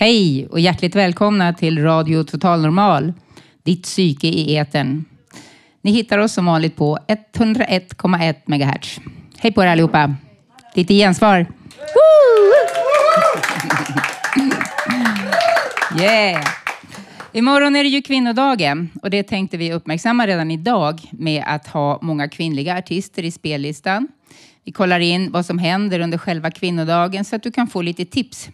Hej och hjärtligt välkomna till Radio Total Normal, ditt psyke i etern. Ni hittar oss som vanligt på 101,1 MHz. Hej på er allihopa! Lite gensvar. yeah! Imorgon är det ju kvinnodagen och det tänkte vi uppmärksamma redan idag med att ha många kvinnliga artister i spellistan. Vi kollar in vad som händer under själva kvinnodagen så att du kan få lite tips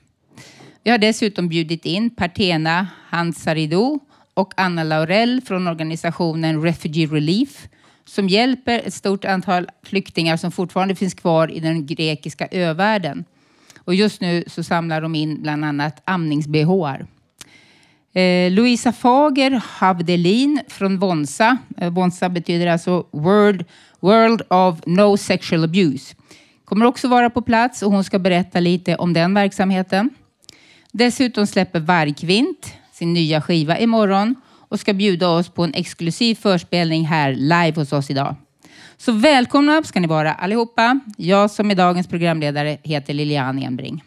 vi har dessutom bjudit in Partena Hansaridou och Anna Laurell från organisationen Refugee Relief som hjälper ett stort antal flyktingar som fortfarande finns kvar i den grekiska övärlden. Och just nu så samlar de in bland annat amnings-bh. Eh, Louisa Fager Havdelin från Vonsa. Eh, Vonsa betyder alltså World, World of No Sexual Abuse. Kommer också vara på plats och hon ska berätta lite om den verksamheten. Dessutom släpper Vargkvint sin nya skiva imorgon och ska bjuda oss på en exklusiv förspelning här live hos oss idag. Så välkomna ska ni vara allihopa. Jag som är dagens programledare heter Lilian Enbring.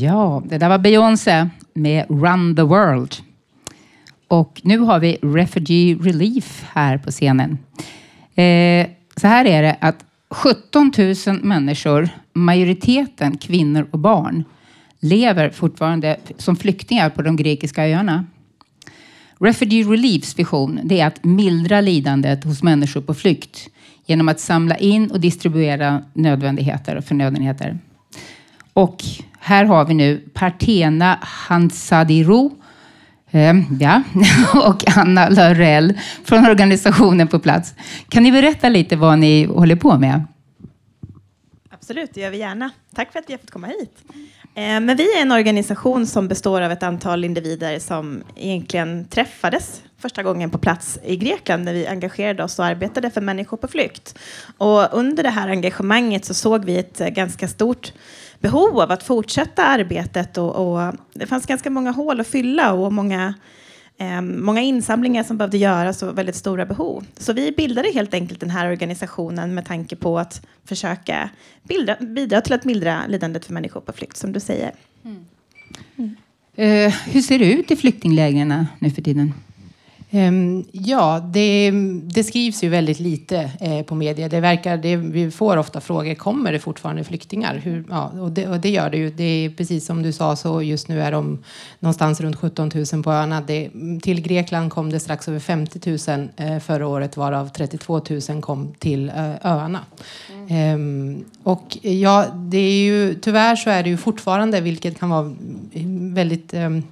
Ja, det där var Beyoncé med Run the World. Och nu har vi Refugee Relief här på scenen. Eh, så här är det att 17 000 människor, majoriteten kvinnor och barn, lever fortfarande som flyktingar på de grekiska öarna. Refugee Reliefs vision det är att mildra lidandet hos människor på flykt genom att samla in och distribuera nödvändigheter och förnödenheter. Och här har vi nu Partena Hansadiro eh, ja, och Anna Lörell från organisationen på plats. Kan ni berätta lite vad ni håller på med? Absolut, det gör vi gärna. Tack för att vi har fått komma hit. Eh, men vi är en organisation som består av ett antal individer som egentligen träffades första gången på plats i Grekland när vi engagerade oss och arbetade för människor på flykt. Och under det här engagemanget så såg vi ett eh, ganska stort behov av att fortsätta arbetet och, och det fanns ganska många hål att fylla och många, eh, många insamlingar som behövde göras och väldigt stora behov. Så vi bildade helt enkelt den här organisationen med tanke på att försöka bildra, bidra till att mildra lidandet för människor på flykt, som du säger. Mm. Mm. Uh, hur ser det ut i flyktinglägren nu för tiden? Um, ja, det, det, skrivs ju väldigt lite eh, på media. Det verkar, det, vi får ofta frågor, kommer det fortfarande flyktingar? Hur, ja, och, det, och det gör det ju. Det är precis som du sa, så just nu är de någonstans runt 17 000 på öarna. Till Grekland kom det strax över 50 000 eh, förra året, varav 32 000 kom till eh, öarna. Mm. Um, och ja, det är ju, tyvärr så är det ju fortfarande, vilket kan vara väldigt um,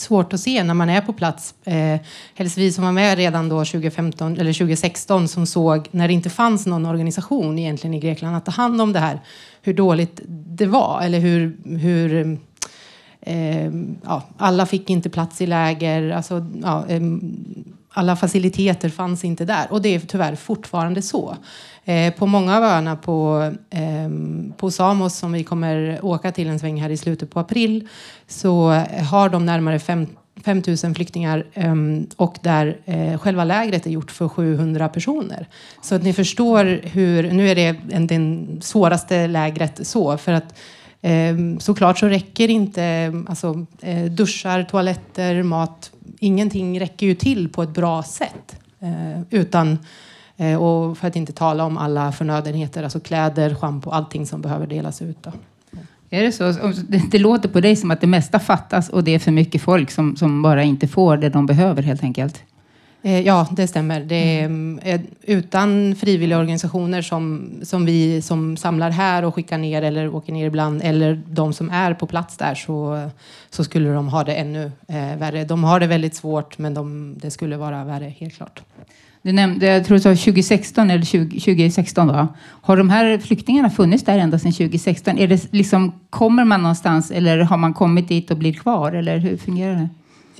svårt att se när man är på plats. Eh, helst vi som var med redan då 2015 eller 2016 som såg när det inte fanns någon organisation egentligen i Grekland att ta hand om det här. Hur dåligt det var eller hur, hur eh, ja, alla fick inte plats i läger. Alltså, ja, eh, alla faciliteter fanns inte där och det är tyvärr fortfarande så. Eh, på många av öarna på, eh, på Samos som vi kommer åka till en sväng här i slutet på april så har de närmare 5 000 flyktingar ehm, och där eh, själva lägret är gjort för 700 personer. Så att ni förstår hur, nu är det en, den svåraste lägret så, för att ehm, såklart så räcker inte alltså, eh, duschar, toaletter, mat, ingenting räcker ju till på ett bra sätt. Eh, utan Eh, och för att inte tala om alla förnödenheter, alltså kläder, schampo, allting som behöver delas ut. Då. Är det så? Det, det, låter på dig som att det mesta fattas och det är för mycket folk som, som bara inte får det de behöver helt enkelt. Eh, ja, det stämmer. Det är, mm. Eh, utan frivilliga organisationer som, som vi som samlar här och skickar ner eller åker ner ibland, eller de som är på plats där, så, så skulle de ha det ännu eh, värre. De har det väldigt svårt, men de, det skulle vara värre, helt klart. Du nämnde, jag tror du sa 2016 eller 20, 2016 va? Har de här flyktingarna funnits där ända sedan 2016? Är det liksom, kommer man någonstans eller har man kommit dit och blir kvar? Eller hur fungerar det?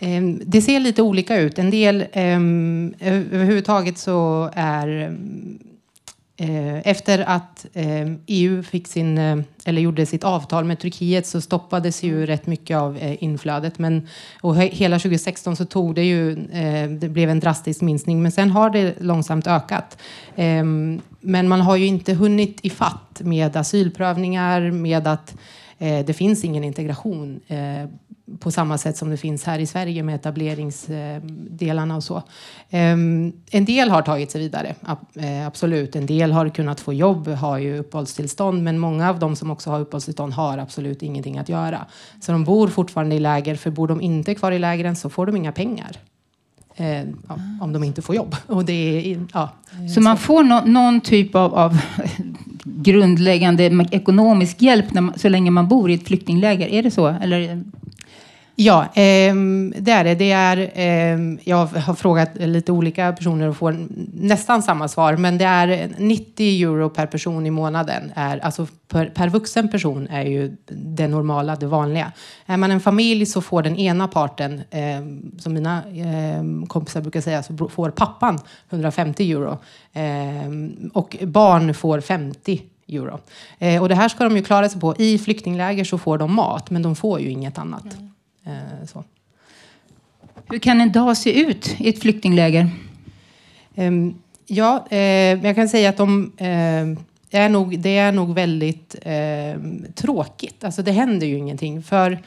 Ehm, det ser lite olika ut. En del, um, överhuvudtaget så är Eh, efter att EU eh, e fick sin, eh, eller gjorde sitt avtal med Turkiet så stoppades ju rätt mycket av inflödet. Men, och hela 2016 så tog det ju, det blev en drastisk minskning. Men sen har det långsamt ökat. Ehm, men man har ju inte hunnit i fatt med asylprövningar, med att det finns ingen integration på samma sätt som det finns här i Sverige med etableringsdelarna och så. Ehm, en del har tagit sig vidare, eh, absolut. En del har kunnat få jobb, har ju uppehållstillstånd, men många av de som också har uppehållstillstånd har absolut ingenting att göra. Så de bor fortfarande i läger, för bor de inte kvar i lägren så får de inga pengar. Eh, ja, om de inte får jobb. Och det är, ja, så man får no någon typ av, av grundläggande ekonomisk hjälp man, så länge man bor i ett flyktingläger? Är det så? Eller Ja, eh, det är det. det är, eh, jag har frågat lite olika personer och får nästan samma svar. Men det är 90 euro per person i månaden. Är, alltså per, per vuxen person är ju det normala, det vanliga. Är man en familj så får den ena parten, eh, som mina ehm, kompisar brukar säga, så får pappan 150 euro. Ehm, och barn får 50 euro. Eh, och det här ska de ju klara sig på. I flyktingläger så får de mat, men de får ju inget annat. Mm. Eh, så. Hur kan en dag se ut i ett flyktingläger? Um, ja, eh, jag kan säga att de eh, är nog, det är nog väldigt eh, tråkigt. Alltså det händer ju ingenting. För,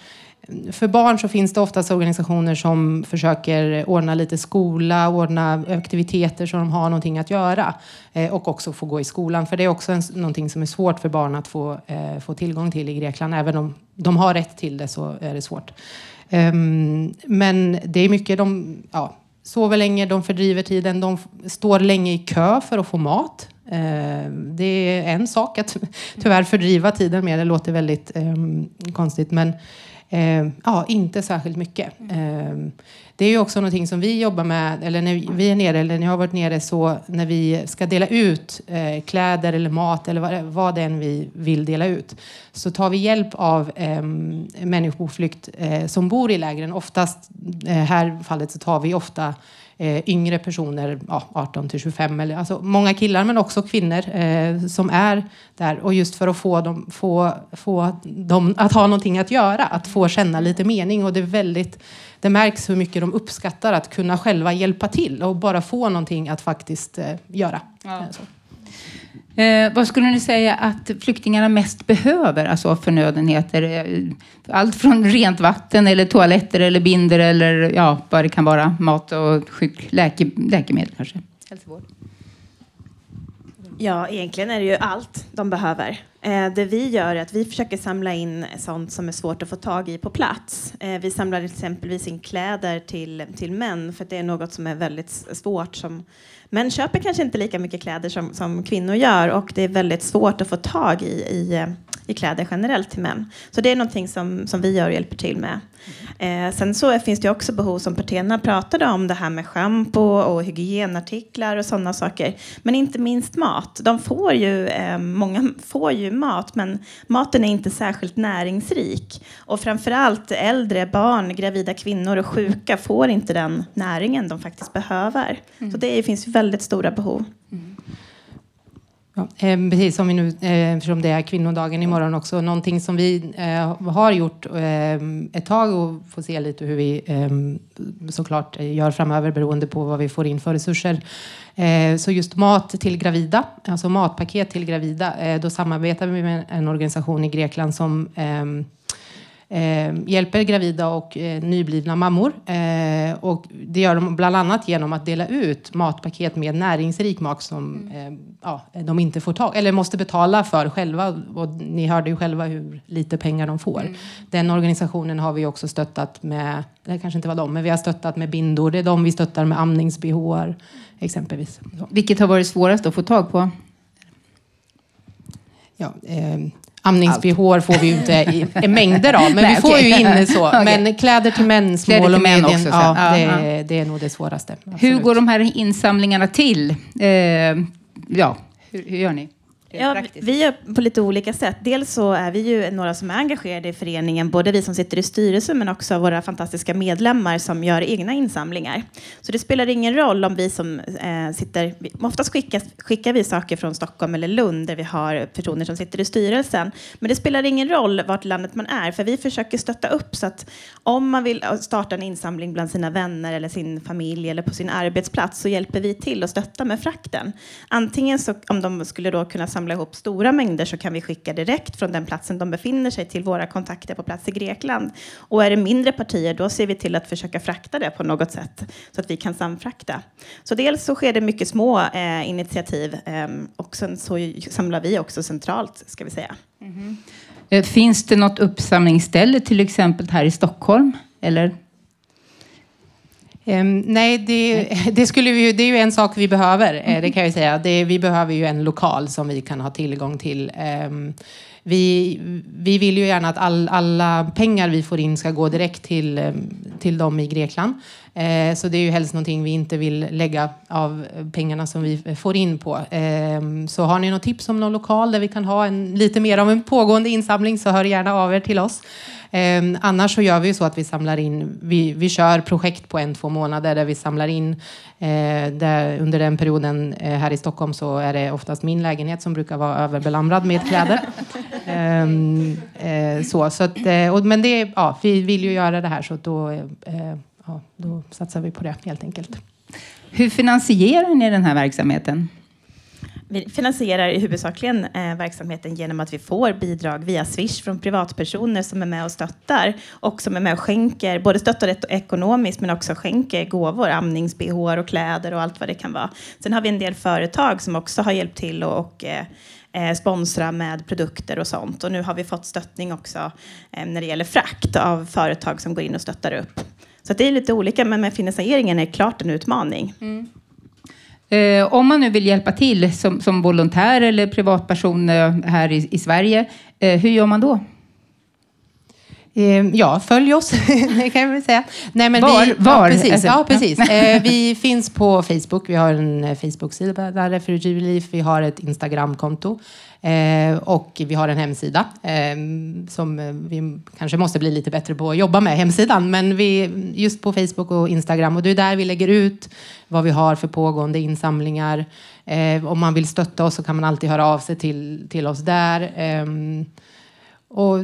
för barn så finns det oftast organisationer som försöker ordna lite skola, ordna aktiviteter så de har någonting att göra. Eh, och också få gå i skolan. För det är också en, någonting som är svårt för barn att få, eh, få tillgång till i Grekland. Även om de har rätt till det så är det svårt. Um, men det är mycket, de ja, sover länge, de fördriver tiden, de står länge i kö för att få mat. Ehm, det är en sak att tyvärr fördriva tiden med, det låter väldigt um, konstigt. Men Eh, ja, inte särskilt mycket. Eh, det är ju också någonting som vi jobbar med, eller när vi är nere, eller när jag har varit nere, så när vi ska dela ut eh, kläder eller mat eller vad, vad det än vi vill dela ut, så tar vi hjälp av eh, människor på flykt eh, som bor i lägren. Oftast, eh, här fallet så tar vi ofta eh, yngre personer, ja, 18 till 25, eller, alltså många killar men också kvinnor eh, som är där. Och just för att få dem, få, få dem att ha någonting att göra, att få känna lite mening. Och det är väldigt det märks hur mycket de uppskattar att kunna själva hjälpa till och bara få någonting att faktiskt eh, göra. Ja. Eh, vad skulle ni säga att flyktingarna mest behöver, alltså förnödenheter? Eh, allt från rent vatten eller toaletter eller binder eller ja, vad det kan vara. Mat och sjuk, läke, läkemedel kanske. Hälsovård. Ja, egentligen är det ju allt de behöver. Eh, det vi gör är att vi försöker samla in sånt som är svårt att få tag i på plats. Eh, vi samlar exempelvis in kläder till, till män för det är något som är väldigt svårt som Män köper kanske inte lika mycket kläder som, som kvinnor gör och det är väldigt svårt att få tag i, i, i kläder generellt till män. Så det är någonting som, som vi gör och hjälper till med. Eh, sen så finns det också behov som Partena pratade om, det här med schampo och hygienartiklar och sådana saker. Men inte minst mat. De får ju, eh, många får ju mat, men maten är inte särskilt näringsrik. Och framförallt äldre, barn, gravida kvinnor och sjuka får inte den näringen de faktiskt behöver. Mm. Så det finns väldigt stora behov. Mm. Ja, eh, precis som vi nu, eh, eftersom det är kvinnodagen imorgon också, någonting som vi eh, har gjort ehm, ett tag och får se lite hur vi ehm, såklart gör framöver beroende på vad vi får in för resurser. Eh, så just mat till gravida, alltså matpaket till gravida, eh, då samarbetar vi med en organisation i Grekland som ehm, hjälper gravida och eh, nyblivna mammor. Eh, och det gör de bland annat genom att dela ut matpaket med näringsrik mat som eh, ja, de inte får tag eller måste betala för själva. Och ni hörde ju själva hur lite pengar de får. Den organisationen har vi också stöttat med, det kanske inte var dem, men vi har stöttat med bindor. Det är de vi stöttar med amnings exempelvis. Vilket har varit svårast att få tag på? Ja, eh, Amnings-bh får vi ju inte i, i mängder av, men Nej, vi får okej. ju in så. Okej. Men kläder till män, till och män också, så. ja, Ja, det, ja. det är nog det svåraste. Hur absolut. går de här insamlingarna till? Eh, ja, hur, hur gör ni? Ja, vi gör på lite olika sätt. Dels så är vi ju några som är engagerade i föreningen, både vi som sitter i styrelsen men också våra fantastiska medlemmar som gör egna insamlingar. Så det spelar ingen roll om vi som eh, sitter, oftast skickas, skickar vi saker från Stockholm eller Lund där vi har personer som sitter i styrelsen. Men det spelar ingen roll vart landet man är, för vi försöker stötta upp så att om man vill starta en insamling bland sina vänner eller sin familj eller på sin arbetsplats så hjälper vi till att stötta med frakten. Antingen så om de skulle då kunna samla ihop stora mängder så kan vi skicka direkt från den platsen de befinner sig till våra kontakter på plats i Grekland. Och är det mindre partier då ser vi till att försöka frakta det på något sätt så att vi kan samfrakta. Så dels så sker det mycket små eh, initiativ eh, och sen så samlar vi också centralt ska vi säga. Mm-hmm. Eh, Finns det något uppsamlingsställe till exempel här i Stockholm? Eller? Ehm, nej, det, det, skulle vi, det är ju en sak vi behöver, eh, det kan jag ju säga. Det, vi behöver ju en lokal som vi kan ha tillgång till. Ehm, vi, vi vill ju gärna att all, alla pengar vi får in ska gå direkt till, eh, till dem i Grekland. Eh, så det är ju helst någonting vi inte vill lägga av pengarna som vi får in på. Eh, så har ni något tips om någon lokal där vi kan ha en, lite mer av en pågående insamling så hör gärna av er till oss. Eh, annars så gör vi ju så att vi samlar in, vi, vi kör projekt på en, två månader där vi samlar in, eh, där under den perioden eh, här i Stockholm så är det oftast min lägenhet som brukar vara överbelamrad med kläder. Ehm, eh, så, så att, eh, och, men det, är- ja, vi vill ju göra det här så då, eh, ja, då satsar vi på det helt enkelt. Hur finansierar ni den här verksamheten? Vi finansierar i huvudsakligen eh, verksamheten genom att vi får bidrag via Swish från privatpersoner som är med och stöttar och som är med och skänker, både stöttar det ekonomiskt men också skänker gåvor, amnings och kläder och allt vad det kan vara. Sen har vi en del företag som också har hjälpt till och, och eh, eh, sponsra med produkter och sånt. Och nu har vi fått stöttning också eh, när det gäller frakt av företag som går in och stöttar upp. Så att det är lite olika, men med finansieringen är klart en utmaning. Mm. Eh, om man nu vill hjälpa till som, som volontär eller privatperson eh, här i, i Sverige, eh, hur gör man då? Eh, Ja, följ oss, det kan jag väl säga. Nej, men Var? Vi, Var? Ja, precis. Alltså, Ja, precis. Eh, Vi finns på Facebook. Vi har en eh, Facebook-sida där Relief. Vi har ett Instagram-konto. Eh, och vi har en hemsida som eh, vi kanske måste bli lite bättre på att jobba med, hemsidan. Men vi, just på Facebook och Instagram. Och det är där vi lägger ut vad vi har för pågående insamlingar. Om man vill stötta oss så kan man alltid höra av sig till, till oss där. Ehm, och,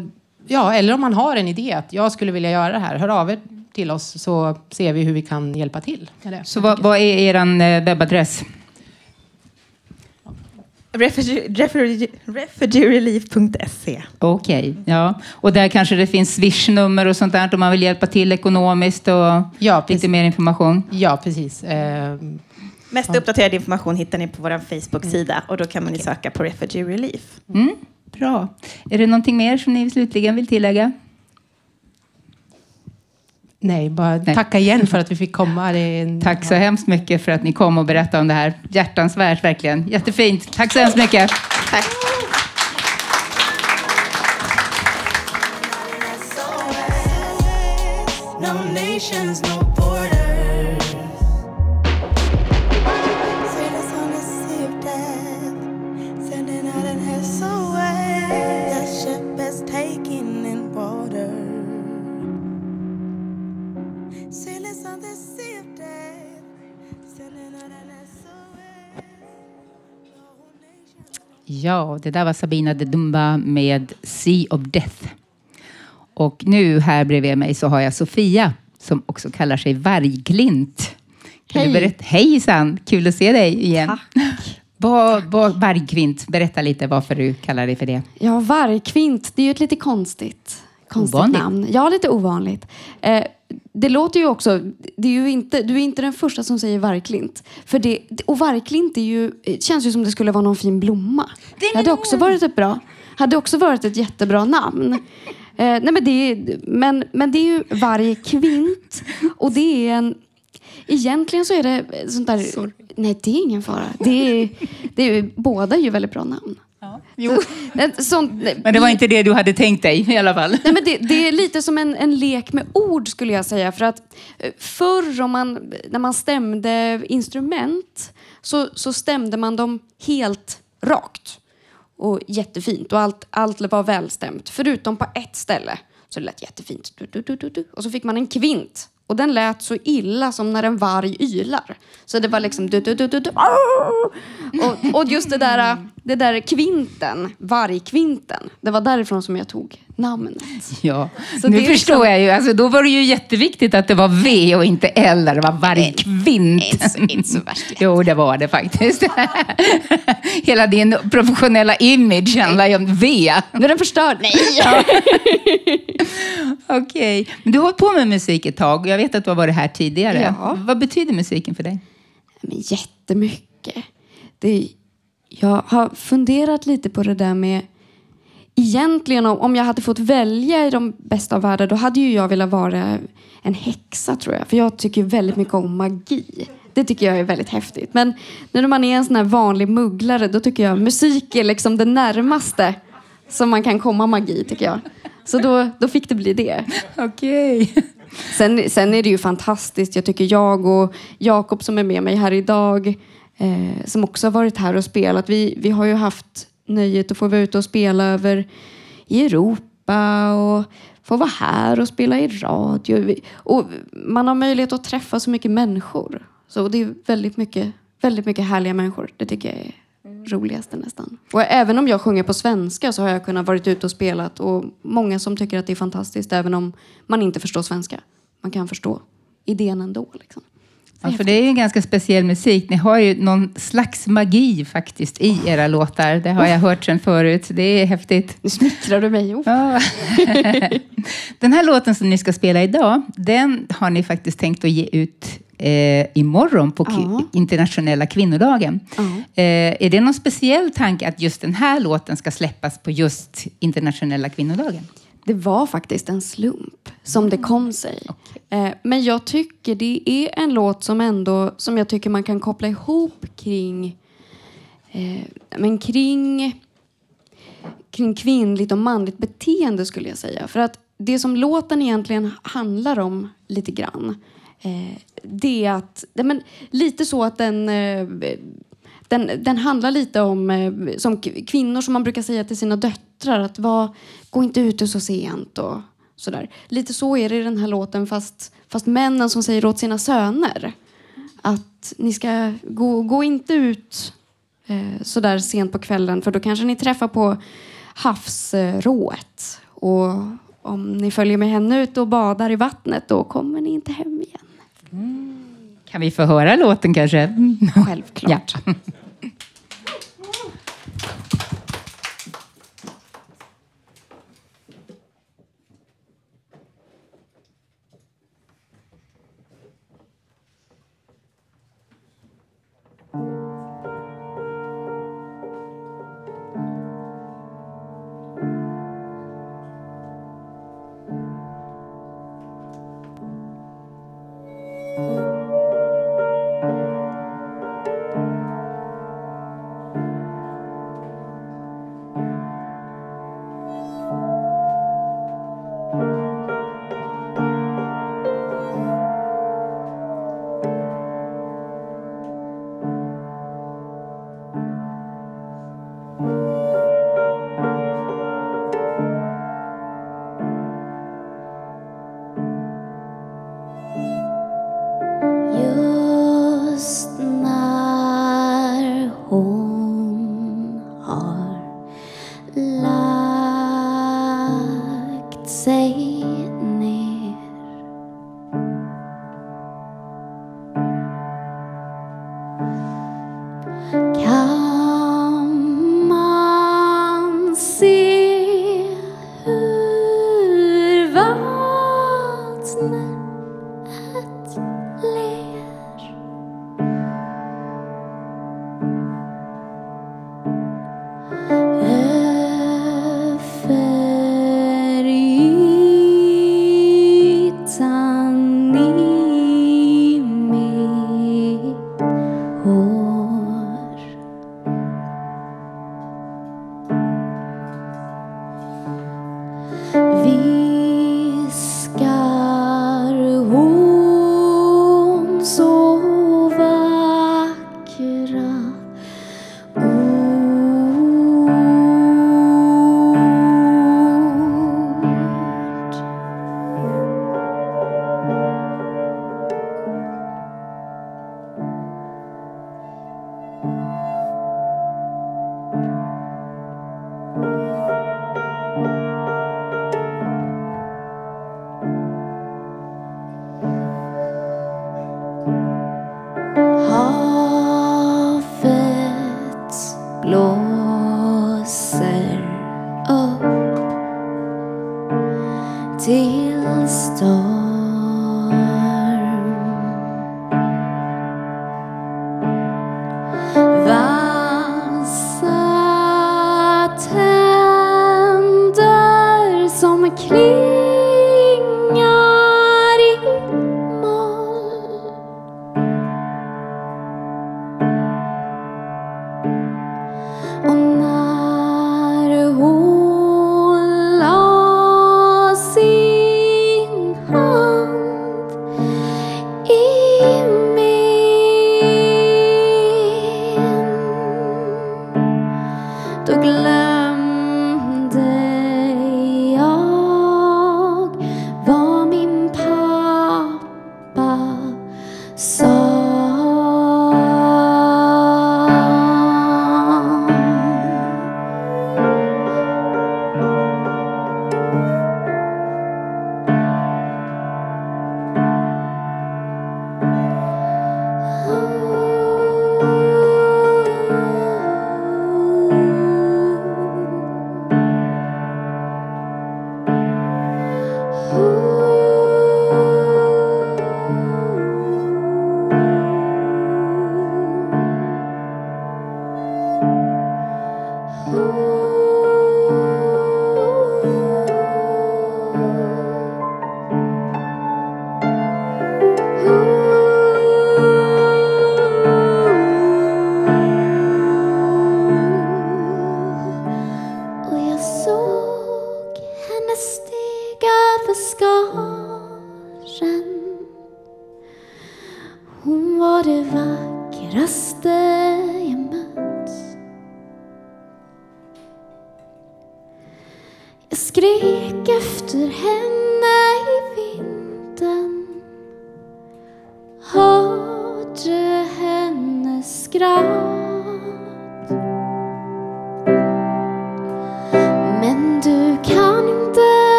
ja, eller om man har en idé att jag skulle vilja göra det här, hör av er till oss så ser vi hur vi kan hjälpa till. Det. Så vad, vad är er eh, webbadress? Refugee, refugee, refugeerelief.se. Okej, ja. Och där kanske det finns swishnummer och sånt där om man vill hjälpa till ekonomiskt och Ja, lite mer information. Ja, precis. Ehm, Mest uppdaterad information hittar ni på vår Facebook-sida och då kan man ju söka på Refugee Relief. Mm, bra. Är det någonting mer som ni slutligen vill tillägga? nej, bara Nej. tacka igen för att vi fick komma. En, Tack så hemskt mycket för att ni kom och berättade om det här. Hjärtansvärt verkligen. Jättefint. Tack så hemskt mycket. Tack. No nations, no Ja, det där var Sabina de Dumba med Sea of Death. Och nu här bredvid mig så har jag Sofia som också kallar sig Vargklint. Kan Hej. Berätta? Hejsan! Kul att se dig igen. Vad, vad, vargklint, berätta lite varför du kallar dig för det. Ja, vargkvint, det är ju ett lite konstigt, Konstigt Ovanligt. namn. Ja, lite ovanligt. Eh, det låter ju också... Det är ju inte, du är inte den första som säger vargklint. För det, och vargklint är ju, känns ju som det skulle vara någon fin blomma. Det hade också varit ett bra... Hade också varit ett jättebra namn. Eh, nej men, det är, men, men det är ju vargkvint. Och det är en... Egentligen så är det sånt där... Nej, det är ingen fara. Det är, det är, båda är ju väldigt bra namn. Jo. Så, sånt, Men det var inte det du hade tänkt dig i alla fall. Nej, men det, det är lite som en, en lek med ord skulle jag säga. För att eh, förr om man, när man stämde instrument så, så stämde man dem helt rakt. Och jättefint. Och allt, allt var välstämt. Förutom på ett ställe. Så det lät jättefint. Du, du, du, du, du. Och så fick man en kvint. Och den lät så illa som när en varg ylar. Så det var liksom du, du, du, du, du. Och, och just det där, det där kvinten, vargkvinten. Det var därifrån som jag tog namnet. Ja, Så nu förstår liksom- jag ju. Alltså, då var det ju jätteviktigt att det var V och inte L, det var vargkvint. Inte så- inte så värst lätt. Jo, det var det faktiskt. Hela din professionella image handlar ju om V. Nu är den förstörd. Nej! Okej, men du har hållit på med musik ett tag. Jag vet att du har varit här tidigare. Ja. Vad betyder musiken för dig? Men jättemycket. Det, jag har funderat lite på det där med... Egentligen om, jag hade fått välja i de bästa av världar då hade ju jag velat vara en häxa tror jag. För jag tycker väldigt mycket om magi. Det tycker jag är väldigt häftigt. Men när man är en sån här vanlig mugglare då tycker jag musik är liksom det närmaste som man kan komma magi tycker jag. Så då, då fick det bli det. Okej. Sen, sen är det ju fantastiskt. Jag tycker jag och Jakob som är med mig här idag, eh, som också har varit här och spelat. Vi, vi har ju haft nöjet att få vara ute och spela över i Europa och få vara här och spela i radio. Och man har möjlighet att träffa så mycket människor. Så det är väldigt mycket, väldigt mycket härliga människor. Det tycker jag är roligaste nästan. Och även om jag sjunger på svenska så har jag kunnat varit ute och spelat och många som tycker att det är fantastiskt även om man inte förstår svenska. Man kan förstå idén ändå. Liksom. Ja, för det är ju en ganska speciell musik. Ni har ju någon slags magi faktiskt i era låtar. Det har jag hört sedan förut. Det är häftigt. Nu smickrar du mig. Oh. Ja. Den här låten som ni ska spela idag, den har ni faktiskt tänkt att ge ut eh, imorgon på Ja. internationella kvinnodagen. Ja. Eh, är det någon speciell tanke att just den här låten ska släppas på just internationella kvinnodagen? Det var faktiskt en slump som det kom sig. Eh, men jag tycker det är en låt som ändå, som jag tycker man kan koppla ihop kring, eh, men kring, kring kvinnligt och manligt beteende skulle jag säga. För att det som låten egentligen handlar om lite grann, eh, det är att, men, lite så att den den, den handlar lite om som kvinnor som man brukar säga till sina döttrar att var, gå inte ute så sent och sådär. Lite så är det i den här låten fast, fast männen som säger åt sina söner att ni ska gå, gå inte ut eh, sådär sent på kvällen för då kanske ni träffar på havsrået. Och om ni följer med henne ut och badar i vattnet då kommer ni inte hem igen. Kan vi få höra låten kanske? Självklart. Ja.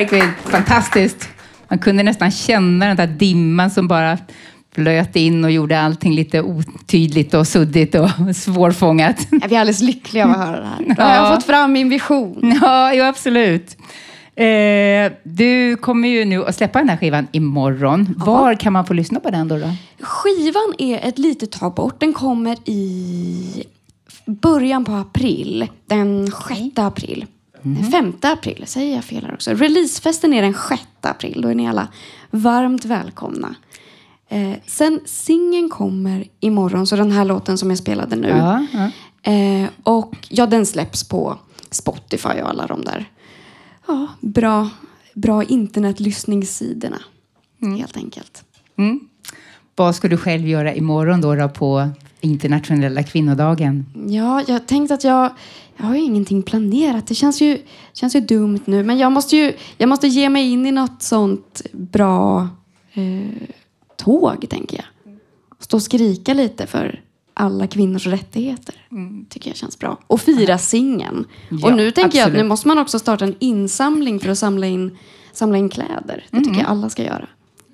Verkligen fantastiskt. Man kunde nästan känna den där dimman som bara flöt in och gjorde allting lite otydligt och suddigt och svårfångat. Ja, Vi är alldeles lyckliga av att höra det här. Ja. Jag har fått fram min vision. Ja, jo, absolut. Eh, du kommer ju nu att släppa den här skivan imorgon. Var kan man få lyssna på den då? då? Skivan är ett litet tag bort. Den kommer i början på april. Den 6 april. Den 5 april, säger jag fel här också. Releasefesten är den 6 april. Då är ni alla varmt välkomna. Eh, sen singeln kommer imorgon, så den här låten som jag spelade nu. Ja, ja. Eh, och ja, den släpps på Spotify och alla de där ja, bra, bra internetlyssningssidorna. Helt enkelt. Mm. Vad ska du själv göra imorgon då, då på internationella kvinnodagen? Ja, jag tänkte att jag, jag har ju ingenting planerat. Det känns ju, känns ju dumt nu. Men jag måste ju jag måste ge mig in i något sånt bra eh, tåg, tänker jag. Stå och skrika lite för alla kvinnors rättigheter. Tycker jag känns bra. Och fira singeln. Mm. Ja, och nu tänker jag att absolut. nu måste man också starta en insamling för att samla in, samla in kläder. Det tycker jag alla ska göra.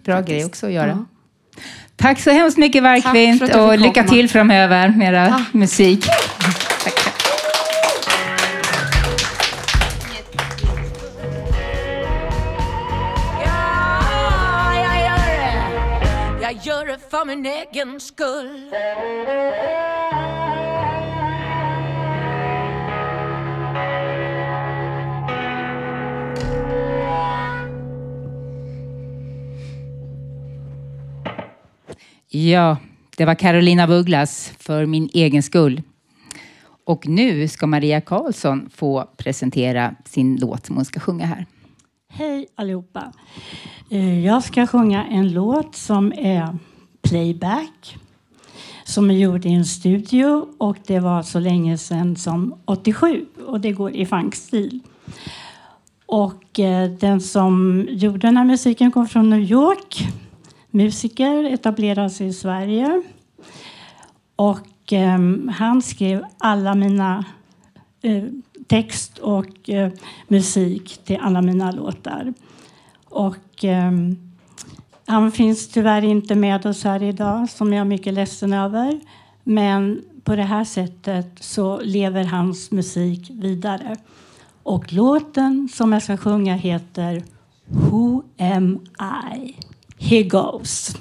Bra Faktiskt. grej också att göra. Ja. Tack så hemskt mycket Varkvint och fick lycka komma. till framöver med era Tack. musik. Tack. Ja, jag gör det. Jag gör det för min egen skull. Ja, det var Carolina af Ugglas för min egen skull. Och nu ska Maria Karlsson få presentera sin låt som hon ska sjunga här. Hej allihopa. Eh, jag ska sjunga en låt som är playback. Som är gjord i en studio och det var så länge sedan som 87 och det går i funkstil. Och eh, den som gjorde den här musiken kom från New York. Musiker, etablerade sig i Sverige. Och eh, han skrev alla mina eh, text och eh, musik till alla mina låtar. Och ehm, han finns tyvärr inte med oss här idag, som jag är mycket ledsen över. Men på det här sättet så lever hans musik vidare. Och låten som jag ska sjunga heter Who am I? Here goes.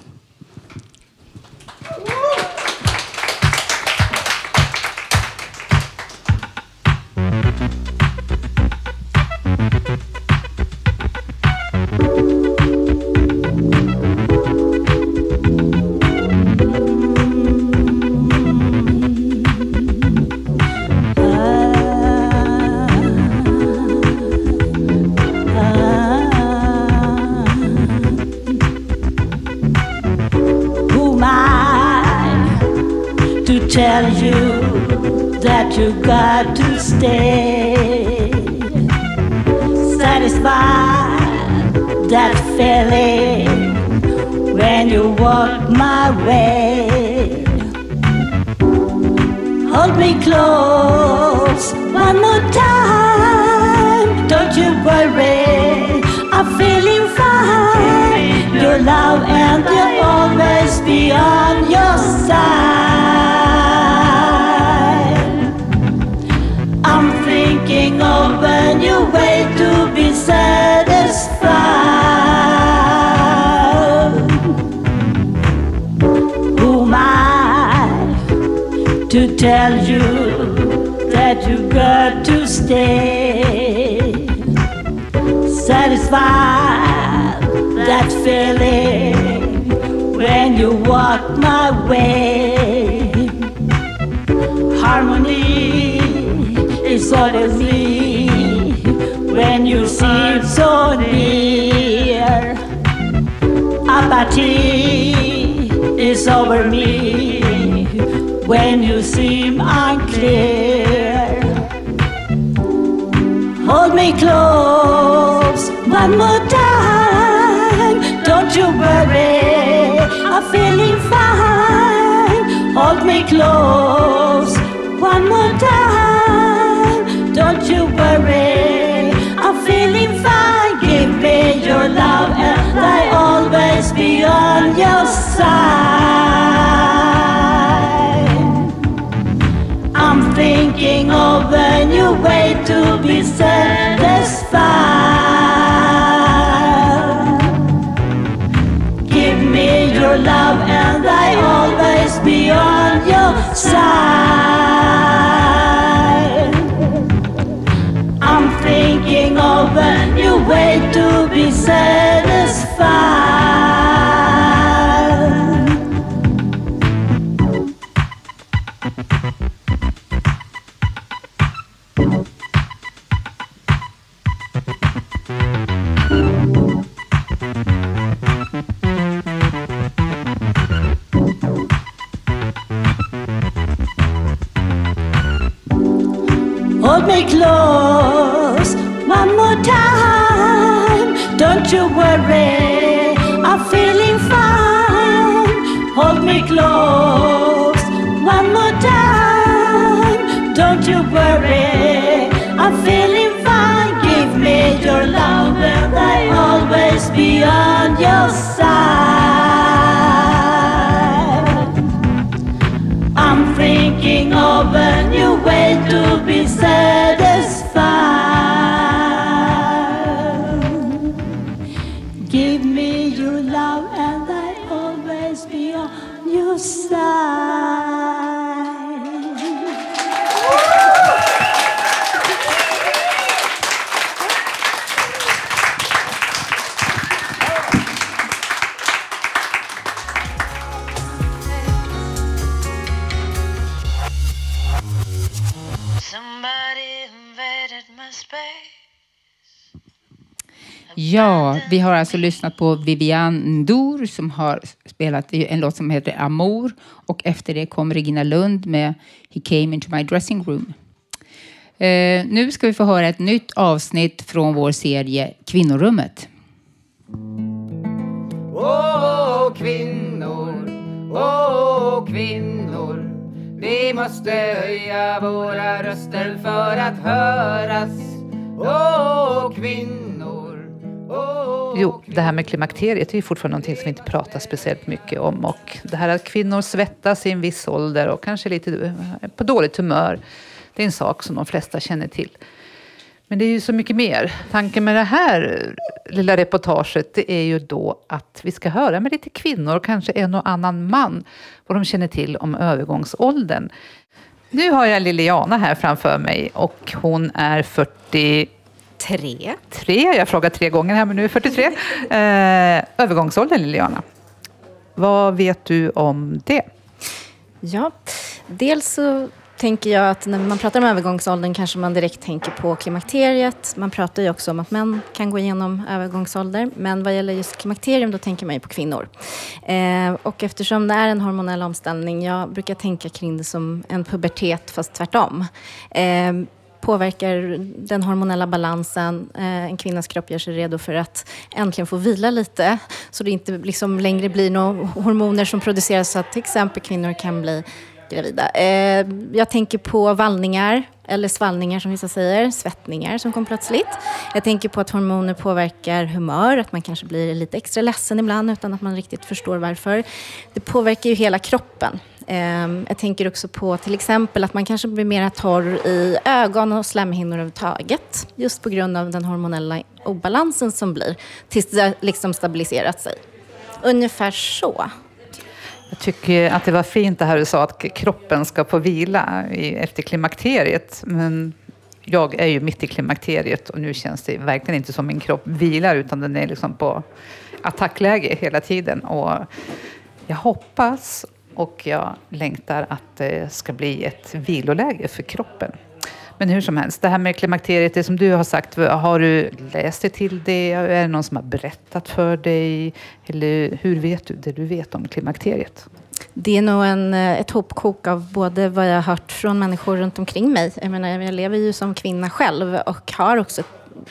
To tell you that you got to stay? Satisfied that feeling when you walk my way. Hold me close one more time. Don't you worry, I'm feeling fine. Your love and you'll always be on your side. Of a new way to be satisfied. Who am I to tell you that you got to stay? Satisfied that feeling when you walk my way. All me when you seem so near. Apathy is over me when you seem unclear. Hold me close one more time. Don't you worry, I'm feeling fine. Hold me close one more time. on your side. I'm thinking of a new way to be satisfied. Give me your love, and I always be on your side. I'm thinking of a new way to be satisfied. Vi har alltså lyssnat på Vivian Ndour som har spelat en låt som heter Amour. Och efter det kom Regina Lund med He came into my dressing room. Eh, nu ska vi få höra ett nytt avsnitt från vår serie Kvinnorummet. Åh kvinnor, åh kvinnor. Vi måste höja våra röster för att höras. Åh kvinnor, åh Jo, det här med klimakteriet är ju fortfarande någonting som vi inte pratar speciellt mycket om. Och det här att kvinnor svettas i en viss ålder och kanske lite eh, på dåligt humör. Det är en sak som de flesta känner till. Men det är ju så mycket mer. Tanken med det här lilla reportaget det är ju då att vi ska höra med lite kvinnor och kanske en och annan man vad de känner till om övergångsåldern. Nu har jag Liliana här framför mig och hon är 40 Tre. Tre, jag har frågat tre gånger här men nu är 43. Eh, övergångsåldern Liliana. Vad vet du om det? Ja, dels så tänker jag att när man pratar om övergångsåldern kanske man direkt tänker på klimakteriet. Man pratar ju också om att män kan gå igenom övergångsålder. Men vad gäller just klimakterium då tänker man ju på kvinnor. Eh, och eftersom det är en hormonell omställning, jag brukar tänka kring det som en pubertet fast tvärtom. Eh, påverkar den hormonella balansen. Eh, en kvinnas kropp gör sig redo för att äntligen få vila lite. Så det inte liksom längre blir några hormoner som produceras så att till exempel kvinnor kan bli gravida. Eh, jag tänker på vallningar, eller svallningar som vissa säger, svettningar som kommer plötsligt. Jag tänker på att hormoner påverkar humör, att man kanske blir lite extra ledsen ibland utan att man riktigt förstår varför. Det påverkar ju hela kroppen. Eh, jag tänker också på till exempel att man kanske blir mer torr i ögon och slemhinnor överhuvudtaget. Just på grund av den hormonella obalansen som blir tills det liksom stabiliserat sig. Ungefär så. Jag tycker att det var fint det här du sa att kroppen ska få vila efter klimakteriet. Men jag är ju mitt i klimakteriet och nu känns det verkligen inte som min kropp vilar utan den är liksom på attackläge hela tiden. Och jag hoppas och jag längtar att det ska bli ett viloläge för kroppen. Men hur som helst, det här med klimakteriet, det som du har sagt, har du läst dig till det? Är det någon som har berättat för dig? Eller hur vet du det du vet om klimakteriet? Det är nog en, eh, ett hopkok av både vad jag har hört från människor runt omkring mig. Jag, menar, jag lever ju som kvinna själv och har också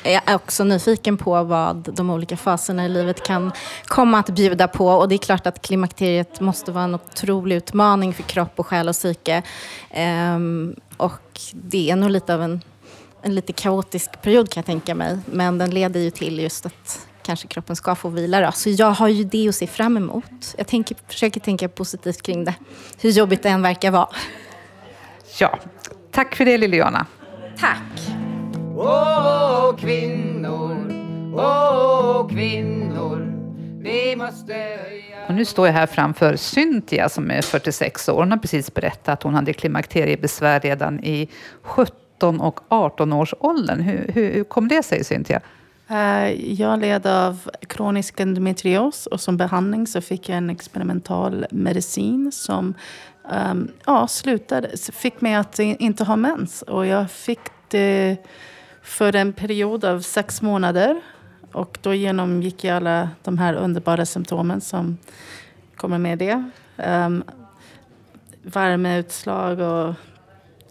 är också nyfiken på vad de olika faserna i livet kan komma att bjuda på. Och det är klart att klimakteriet måste vara en otrolig utmaning för kropp och själ och psyke. Ehm, och det är nog lite av en, en lite kaotisk period kan jag tänka mig. Men den leder ju till just att kanske kroppen ska få vila. Då. Så jag har ju det att se fram emot. Jag tänker, försöker tänka positivt kring det. Hur jobbigt det än verkar vara. Ja, tack för det Liliana. Tack. Kvinnor, åh kvinnor Vi måste höja Och nu står jag här framför Cynthia som är 46 år. Hon har precis berättat att hon hade klimakteriebesvär redan i 17 och 18 års åldern. Hur, hur, hur kom det sig Cynthia? Eh, Jag led av kronisk endometrios och som behandling så fick jag en experimental medicin som ehm, ja, slutade, fick mig att inte ha mens. Och jag fick det för en period av sex månader. Och då genomgick jag alla de här underbara symptomen som kommer med det. Um, värmeutslag och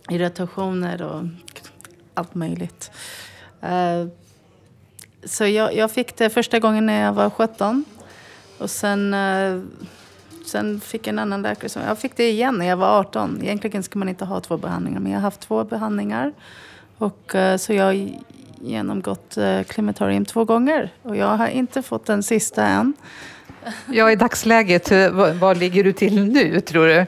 irritationer och allt möjligt. Uh, så jag, jag fick det första gången när jag var 17. Och sen, uh, sen fick en annan läkare som... Jag fick det igen när jag var 18. Egentligen ska man inte ha två behandlingar, men jag har haft två behandlingar. Och, eh, så jag har genomgått eh, klimatorium två gånger. Och jag har inte fått den sista än. Ja, i dagsläget, vad, ligger du till nu tror du?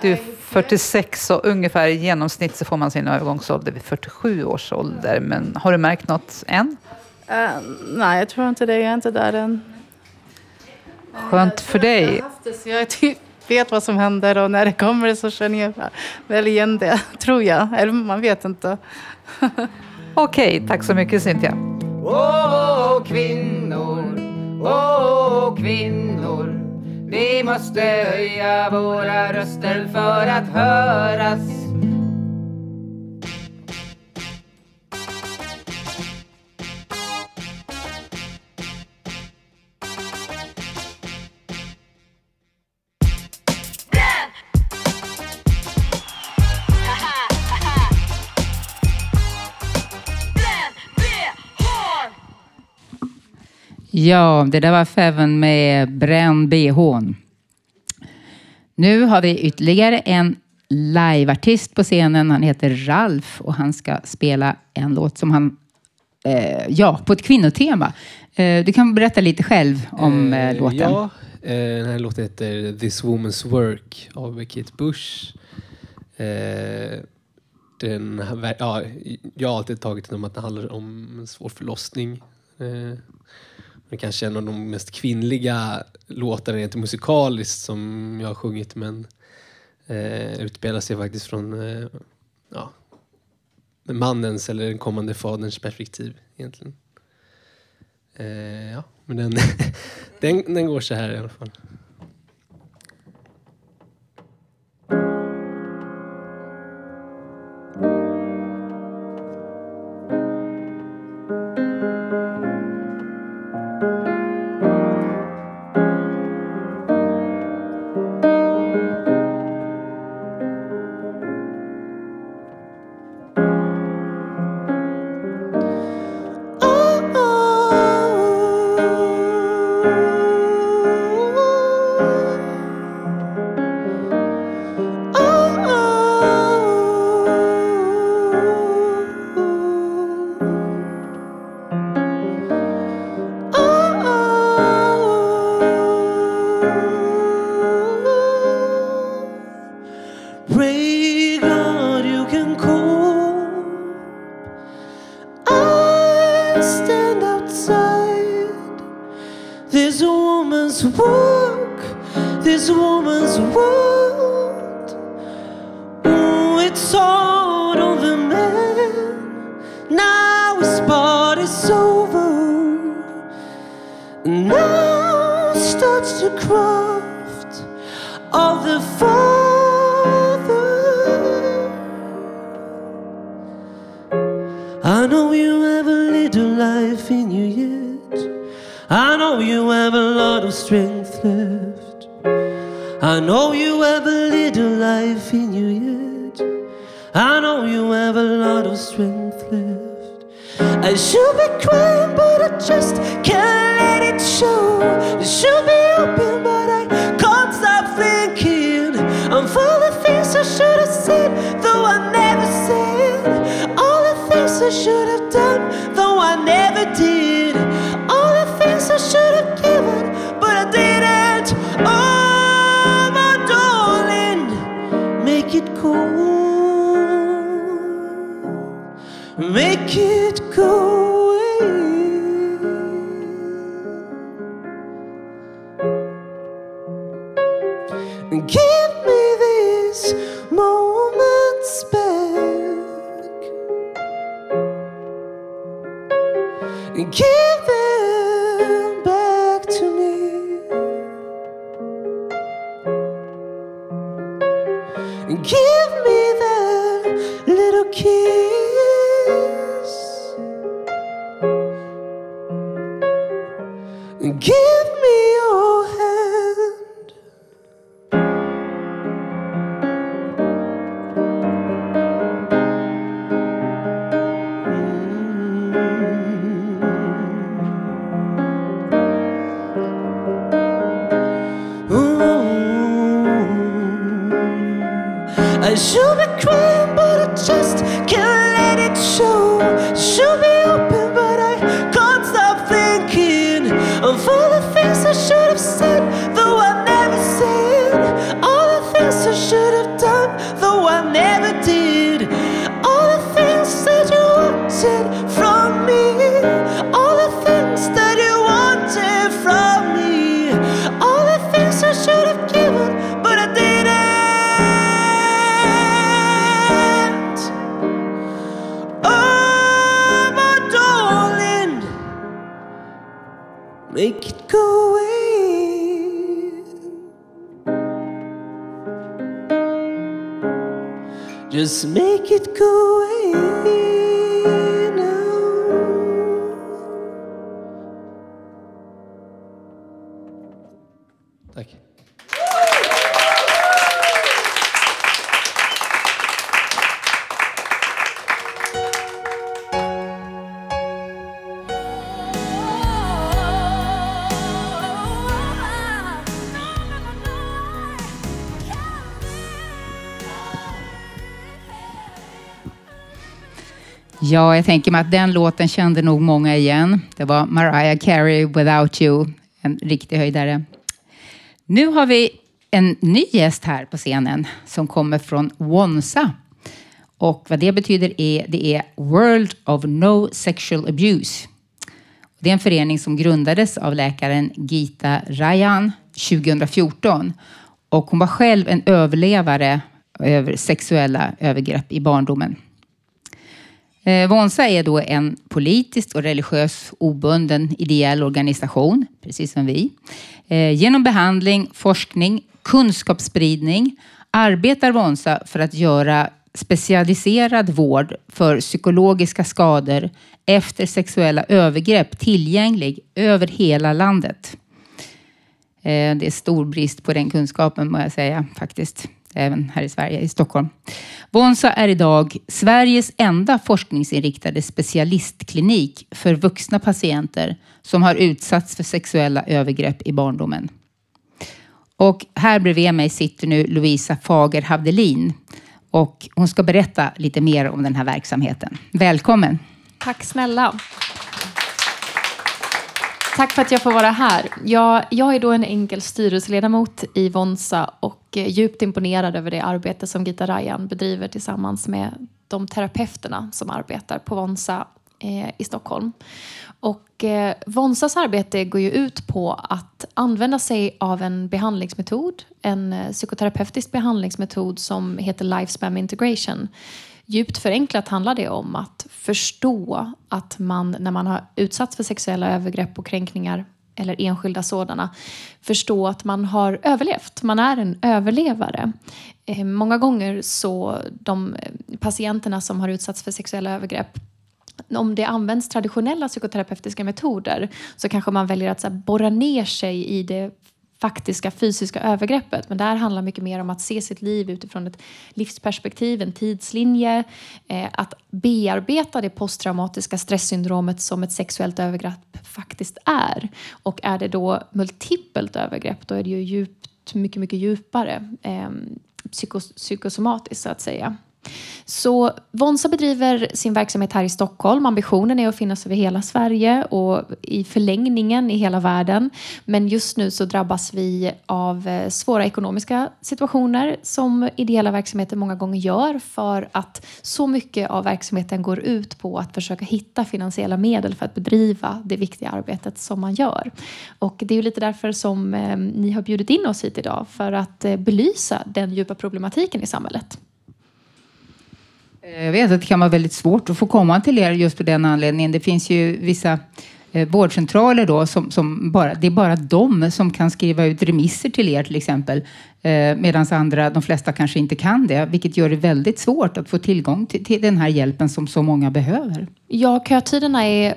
Du är 46 och ungefär i genomsnitt så får man sin övergångsålder vid 47 års ålder. Men har du märkt något än? Eh, nej, jag tror inte det. Jag är inte där än. Skönt för dig. Jag typ vet vad som händer och när det kommer så känner jag väl igen det, tror jag. Eller man vet inte. Okej, tack så mycket Cynthia. Åh kvinnor, åh kvinnor. Vi måste höja våra röster för att höras. Ja, det där var Feven med Bränn bhn. Nu har vi ytterligare en liveartist på scenen. Han heter Ralf och han ska spela en låt som han, eh, ja, på ett kvinnotema. Eh, du kan berätta lite själv om eh, låten. Ja, eh, den här låten heter This Woman's Work av Kate Bush. Eh, den, ja, jag har alltid tagit den om att det handlar om en svår förlossning men det kanske är en av de mest kvinnliga låtarna rent musikaliskt som jag har sjungit men eh, utspelar sig faktiskt från eh, ja, mannens eller den kommande faderns perspektiv egentligen. Eh, ja, men den, den, den går så här i alla fall. Ja, jag tänker mig att den låten kände nog många igen. Det var Mariah Carey, Without You. En riktig höjdare. Nu har vi en ny gäst här på scenen som kommer från Wonsa. Och vad det betyder är, det är World of No Sexual Abuse. Det är en förening som grundades av läkaren Gita Rajan 2014. Och hon var själv en överlevare över sexuella övergrepp i barndomen. Eh, Wonsa är då en politiskt och religiös obunden ideell organisation, precis som vi. Eh, genom behandling, forskning, kunskapsspridning arbetar Wonsa för att göra specialiserad vård för psykologiska skador efter sexuella övergrepp tillgänglig över hela landet. Eh, det är stor brist på den kunskapen må jag säga faktiskt, även här i Sverige, i Stockholm. Wonsa är idag Sveriges enda forskningsinriktade specialistklinik för vuxna patienter som har utsatts för sexuella övergrepp i barndomen. Och här bredvid mig sitter nu Louisa Fager Havdelin och hon ska berätta lite mer om den här verksamheten. Välkommen! Tack snälla. Tack för att jag får vara här. Jag, jag är då en enkel styrelseledamot i Vonsa och djupt imponerad över det arbete som Gita Rajan bedriver tillsammans med de terapeuterna som arbetar på Vonsa eh, i Stockholm. Och eh, Vonsas arbete går ju ut på att använda sig av en behandlingsmetod, en eh, psykoterapeutisk behandlingsmetod som heter Lifespan Integration. Djupt förenklat handlar det om att förstå att man när man har utsatts för sexuella övergrepp och kränkningar eller enskilda sådana, förstå att man har överlevt. Man är en överlevare. Eh, många gånger så de eh, patienterna som har utsatts för sexuella övergrepp om det används traditionella psykoterapeutiska metoder så kanske man väljer att så här, borra ner sig i det faktiska fysiska övergreppet. Men det här handlar mycket mer om att se sitt liv utifrån ett livsperspektiv, en tidslinje. Eh, att bearbeta det posttraumatiska stresssyndromet som ett sexuellt övergrepp faktiskt är. Och är det då multipelt övergrepp, då är det ju djupt, mycket, mycket djupare. Eh, psykos psykosomatiskt så att säga. Så Vonsa bedriver sin verksamhet här i Stockholm. Ambitionen är att finnas över hela Sverige och i förlängningen i hela världen. Men just nu så drabbas vi av eh, svåra ekonomiska situationer som ideella verksamheter många gånger gör för att så mycket av verksamheten går ut på att försöka hitta finansiella medel för att bedriva det viktiga arbetet som man gör. Och det är ju lite därför som eh, ni har bjudit in oss hit idag för att eh, belysa den djupa problematiken i samhället. Eh, jag vet att det kan vara väldigt svårt att få komma till er just av den anledningen. Det finns ju vissa eh, vårdcentraler då som, som bara, det är bara de som kan skriva ut remisser till er till exempel. Eh, Medan andra, de flesta kanske inte kan det, vilket gör det väldigt svårt att få tillgång till, till den här hjälpen som så många behöver. Ja, kötiderna är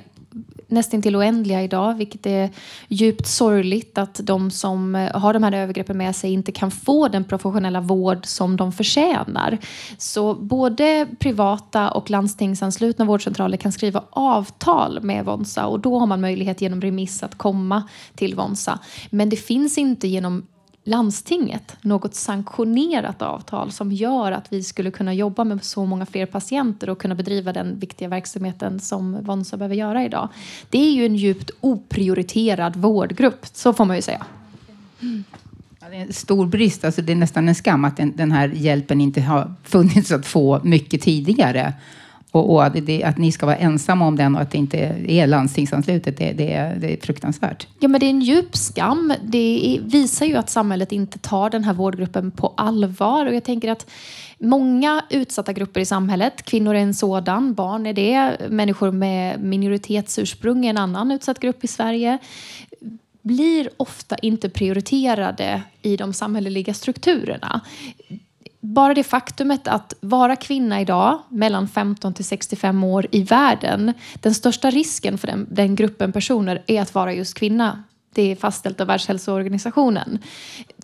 nästan till oändliga idag, vilket är djupt sorgligt att de som eh, har de här övergreppen med sig inte kan få den professionella vård som de förtjänar. Så både privata och landstingsanslutna vårdcentraler kan skriva avtal med Vonsa och då har man möjlighet genom remiss att komma till Vonsa. Men det finns inte genom landstinget något sanktionerat avtal som gör att vi skulle kunna jobba med så många fler patienter och kunna bedriva den viktiga verksamheten som Vonsa behöver göra idag. Det är ju en djupt oprioriterad vårdgrupp, så får man ju säga. Ja, det är en stor brist. Alltså det är nästan en skam att den, den här hjälpen inte har funnits att få mycket tidigare. Och, och att, det, att ni ska vara ensamma om den och att det inte är landstingsanslutet, det, det, är, det är fruktansvärt. Ja, men det är en djup skam. Det är, visar ju att samhället inte tar den här vårdgruppen på allvar. Och jag tänker att många utsatta grupper i samhället, kvinnor är en sådan, barn är det, människor med minoritetsursprung är en annan utsatt grupp i Sverige blir ofta inte prioriterade i de samhälleliga strukturerna. Bara det faktumet att vara kvinna idag, mellan 15 till 65 år i världen, den största risken för den, den gruppen personer är att vara just kvinna. Det är fastställt av Världshälsoorganisationen.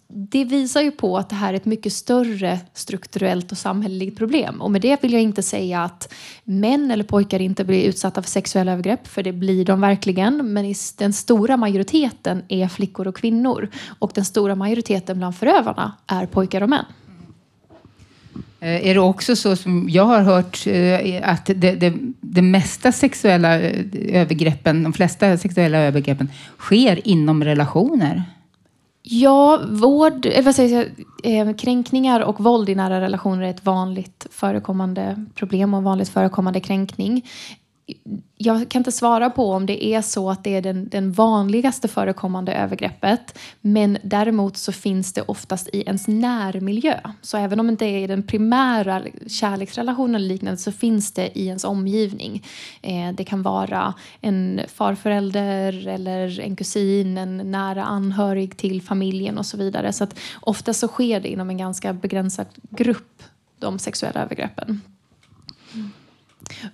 Det visar ju på att det här är ett mycket större strukturellt och samhälleligt problem. Och med det vill jag inte säga att män eller pojkar inte blir utsatta för sexuella övergrepp, för det blir de verkligen. Men den stora majoriteten är flickor och kvinnor. Och den stora majoriteten bland förövarna är pojkar och män. Eh, är det också så som jag har hört eh, att det, det, det mesta sexuella eh, övergreppen, de flesta sexuella övergreppen sker inom relationer? Ja, vård, vad säger jag, kränkningar och våld i nära relationer är ett vanligt förekommande problem och vanligt förekommande kränkning. Jag kan inte svara på om det är så att det är den, den vanligaste förekommande övergreppet. Men däremot så finns det oftast i ens närmiljö. Så även om det inte är i den primära kärleksrelationen eller liknande så finns det i ens omgivning. Eh, det kan vara en farförälder eller en kusin, en nära anhörig till familjen och så vidare. Så att ofta så sker det inom en ganska begränsad grupp, de sexuella övergreppen. Mm.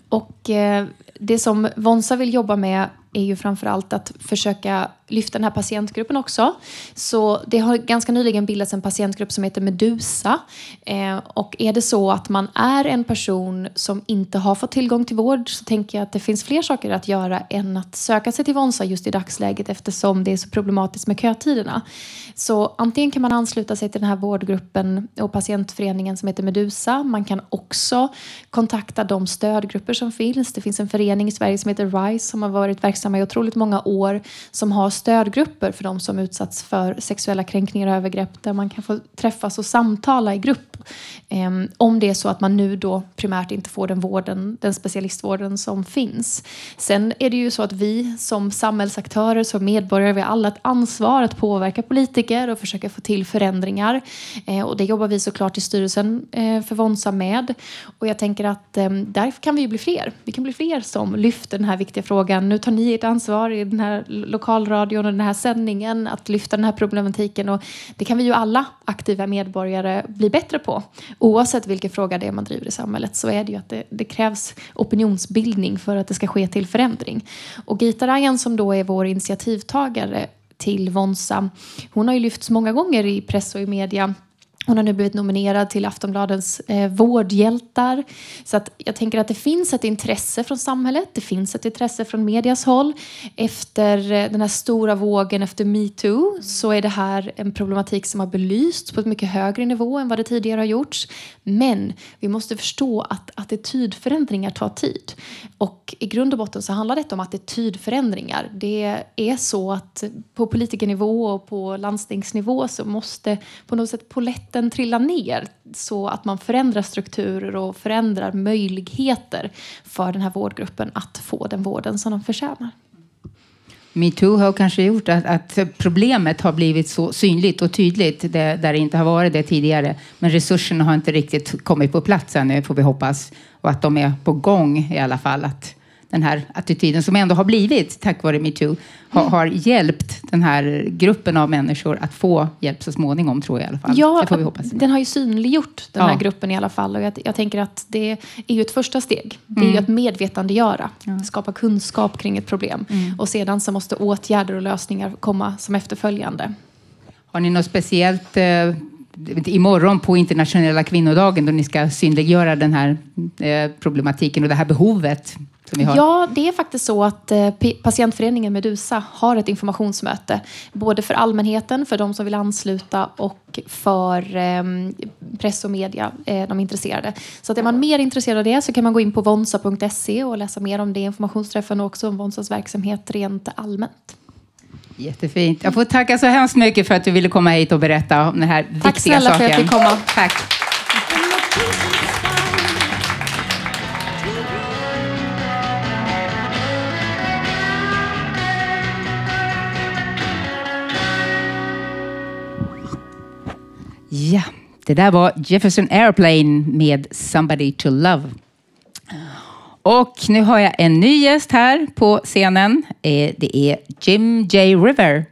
Och eh, det som Vonsa vill jobba med är ju framförallt att försöka lyfta den här patientgruppen också. Så det har ganska nyligen bildats en patientgrupp som heter Medusa. Eh, och är det så att man är en person som inte har fått tillgång till vård så tänker jag att det finns fler saker att göra än att söka sig till Vonsa just i dagsläget eftersom det är så problematiskt med kötiderna. Så antingen kan man ansluta sig till den här vårdgruppen och patientföreningen som heter Medusa. Man kan också kontakta de stödgrupper som finns. Det finns en förening i Sverige som heter RISE som har varit verksam verksamma i otroligt många år som har stödgrupper för de som utsatts för sexuella kränkningar och övergrepp där man kan få träffas och samtala i grupp eh, om det är så att man nu då primärt inte får den vården, den specialistvården som finns. Sen är det ju så att vi som samhällsaktörer, som medborgare, vi har alla ett ansvar att påverka politiker och försöka få till förändringar. Eh, och det jobbar vi såklart i styrelsen eh, för Vonsa med. Och jag tänker att eh, där kan vi ju bli fler. Vi kan bli fler som lyfter den här viktiga frågan. Nu tar ni ett ansvar i den här lokalradion och den här sändningen att lyfta den här problematiken. Och det kan vi ju alla aktiva medborgare bli bättre på. Oavsett vilken fråga det är man driver i samhället så är det ju att det, det krävs opinionsbildning för att det ska ske till förändring. Och Gita Rajan som då är vår initiativtagare till Vonsa, hon har ju lyfts många gånger i press och i media hon har nu blivit nominerad till Aftonbladets eh, vårdhjältar. Så att jag tänker att det finns ett intresse från samhället. Det finns ett intresse från medias håll. Efter eh, den här stora vågen efter metoo så är det här en problematik som har belysts på ett mycket högre nivå än vad det tidigare har gjorts. Men vi måste förstå att attitydförändringar tar tid. Och i grund och botten så handlar det om attitydförändringar. Det är så att på politikernivå och på landstingsnivå så måste på något sätt poletten den trilla ner så att man förändrar strukturer och förändrar möjligheter för den här vårdgruppen att få den vården som de förtjänar. Metoo har kanske gjort att, att problemet har blivit så synligt och tydligt det, där det inte har varit det tidigare. Men resurserna har inte riktigt kommit på plats ännu, får vi hoppas. Och att de är på gång i alla fall. Att den här attityden som ändå har blivit, tack vare metoo, har, har hjälpt den här gruppen av människor att få hjälp så småningom, tror jag i alla fall. Ja, det får vi hoppas. den har ju synliggjort den här Ja. gruppen i alla fall. Och jag, jag tänker att det är ju ett första steg. Det är Mm. ju att medvetandegöra, skapa kunskap kring ett problem. Mm. Och sedan så måste åtgärder och lösningar komma som efterföljande. Har ni något speciellt eh, imorgon på internationella kvinnodagen då ni ska synliggöra den här eh, problematiken och det här behovet. Ja, det är faktiskt så att eh, patientföreningen Medusa har ett informationsmöte. Både för allmänheten, för de som vill ansluta och för eh, press och media, eh, de intresserade. Så att är man mer intresserad av det så kan man gå in på vonsa.se och läsa mer om det informationsträffen och också om Vonsas verksamhet rent allmänt. Jättefint. Jag får tacka så hemskt mycket för att du ville komma hit och berätta om den här Tack viktiga snälla saken. för att jag fick komma. Tack. Ja, det där var Jefferson Airplane med Somebody to Love. Och nu har jag en ny gäst här på scenen. Eh, Det är Jim J. River.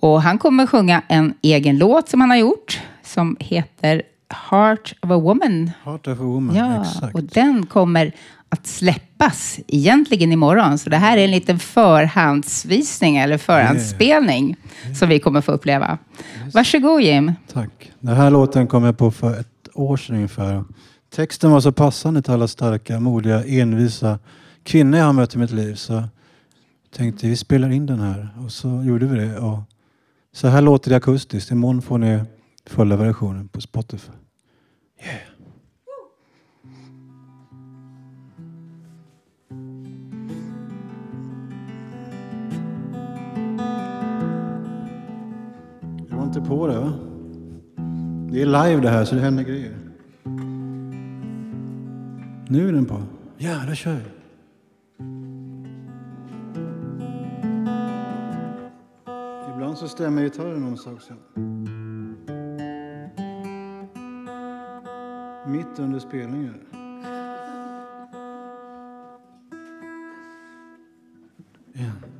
Och han kommer sjunga en egen låt som han har gjort som heter Heart of a Woman. Heart of a woman, Ja, exakt. och den kommer att släppas egentligen imorgon. Så det här är en liten förhandsvisning eller förhandsspelning som vi kommer få uppleva. Varsågod Jim. Tack. Den här låten kom jag på för ett år sedan ungefär. Texten var så passande till alla starka, modiga, envisa kvinnor jag har mött i mitt liv. Så tänkte vi spelar in den här och så gjorde vi det. Och så här låter det akustiskt. Imorgon får ni fulla versionen på Spotify. Jag inte på det va? Det är live det här så det händer grejer. Nu är den på. Ja, då kör vi. Ibland så stämmer gitarren om sig också. Mitt under spelningen. En,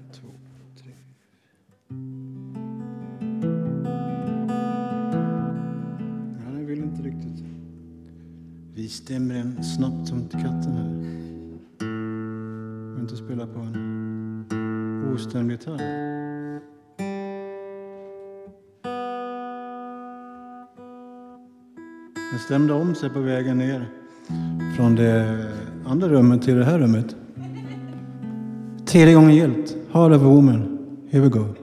Vi stämmer den snabbt som till katten här. Och inte spela på en ostämd gitarr. Den stämde om sig på vägen ner från det andra rummet till det här rummet. Tredje gången gillt. Heart of a woman. Here we go.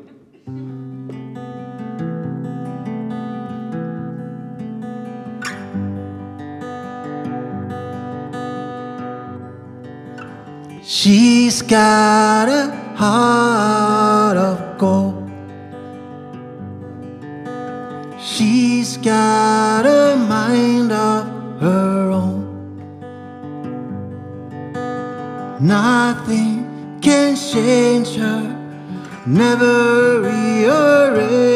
She's got a heart of gold. She's got a mind of her own. Nothing can change her, never rearrange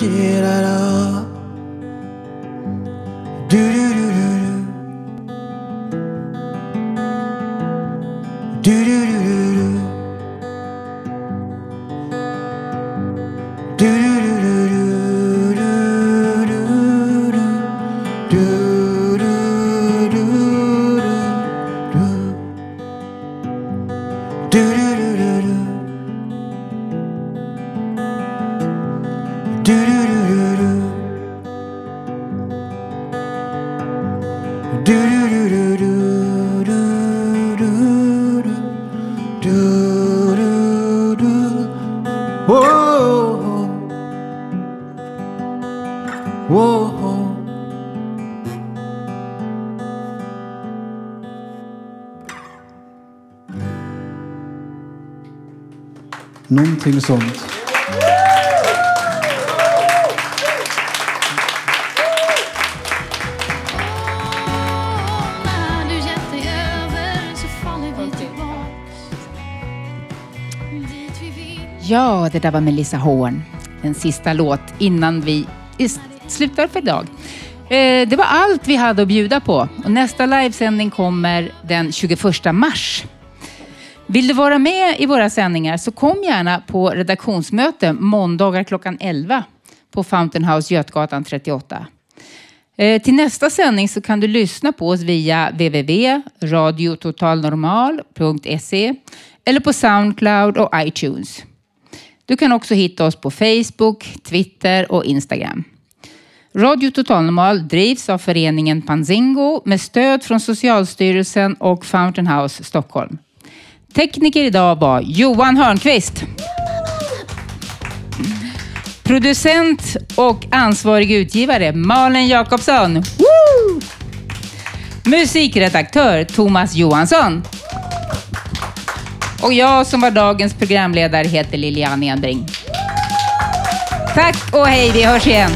mentira vill Ja, det där var Melissa Horn. En sista låt innan vi slutar för idag. Eh, det var allt vi hade att bjuda på. Och nästa livesändning kommer den 21 mars. Vill du vara med i våra sändningar så kom gärna på redaktionsmöte måndagar klockan 11 på Fountain House Götgatan 38. Eh, till nästa sändning så kan du lyssna på oss via www.radiototalnormal.se eller på Soundcloud och iTunes. Du kan också hitta oss på Facebook, Twitter och Instagram. Radio Total Normal drivs av föreningen Panzingo med stöd från Socialstyrelsen och Fountain House Stockholm. Tekniker idag var Johan Hörnqvist. Producent och ansvarig utgivare Malin Jakobsson. Woo! Musikredaktör Thomas Johansson. Och jag som var dagens programledare heter Lilian Enbring. Tack och hej, vi hörs igen.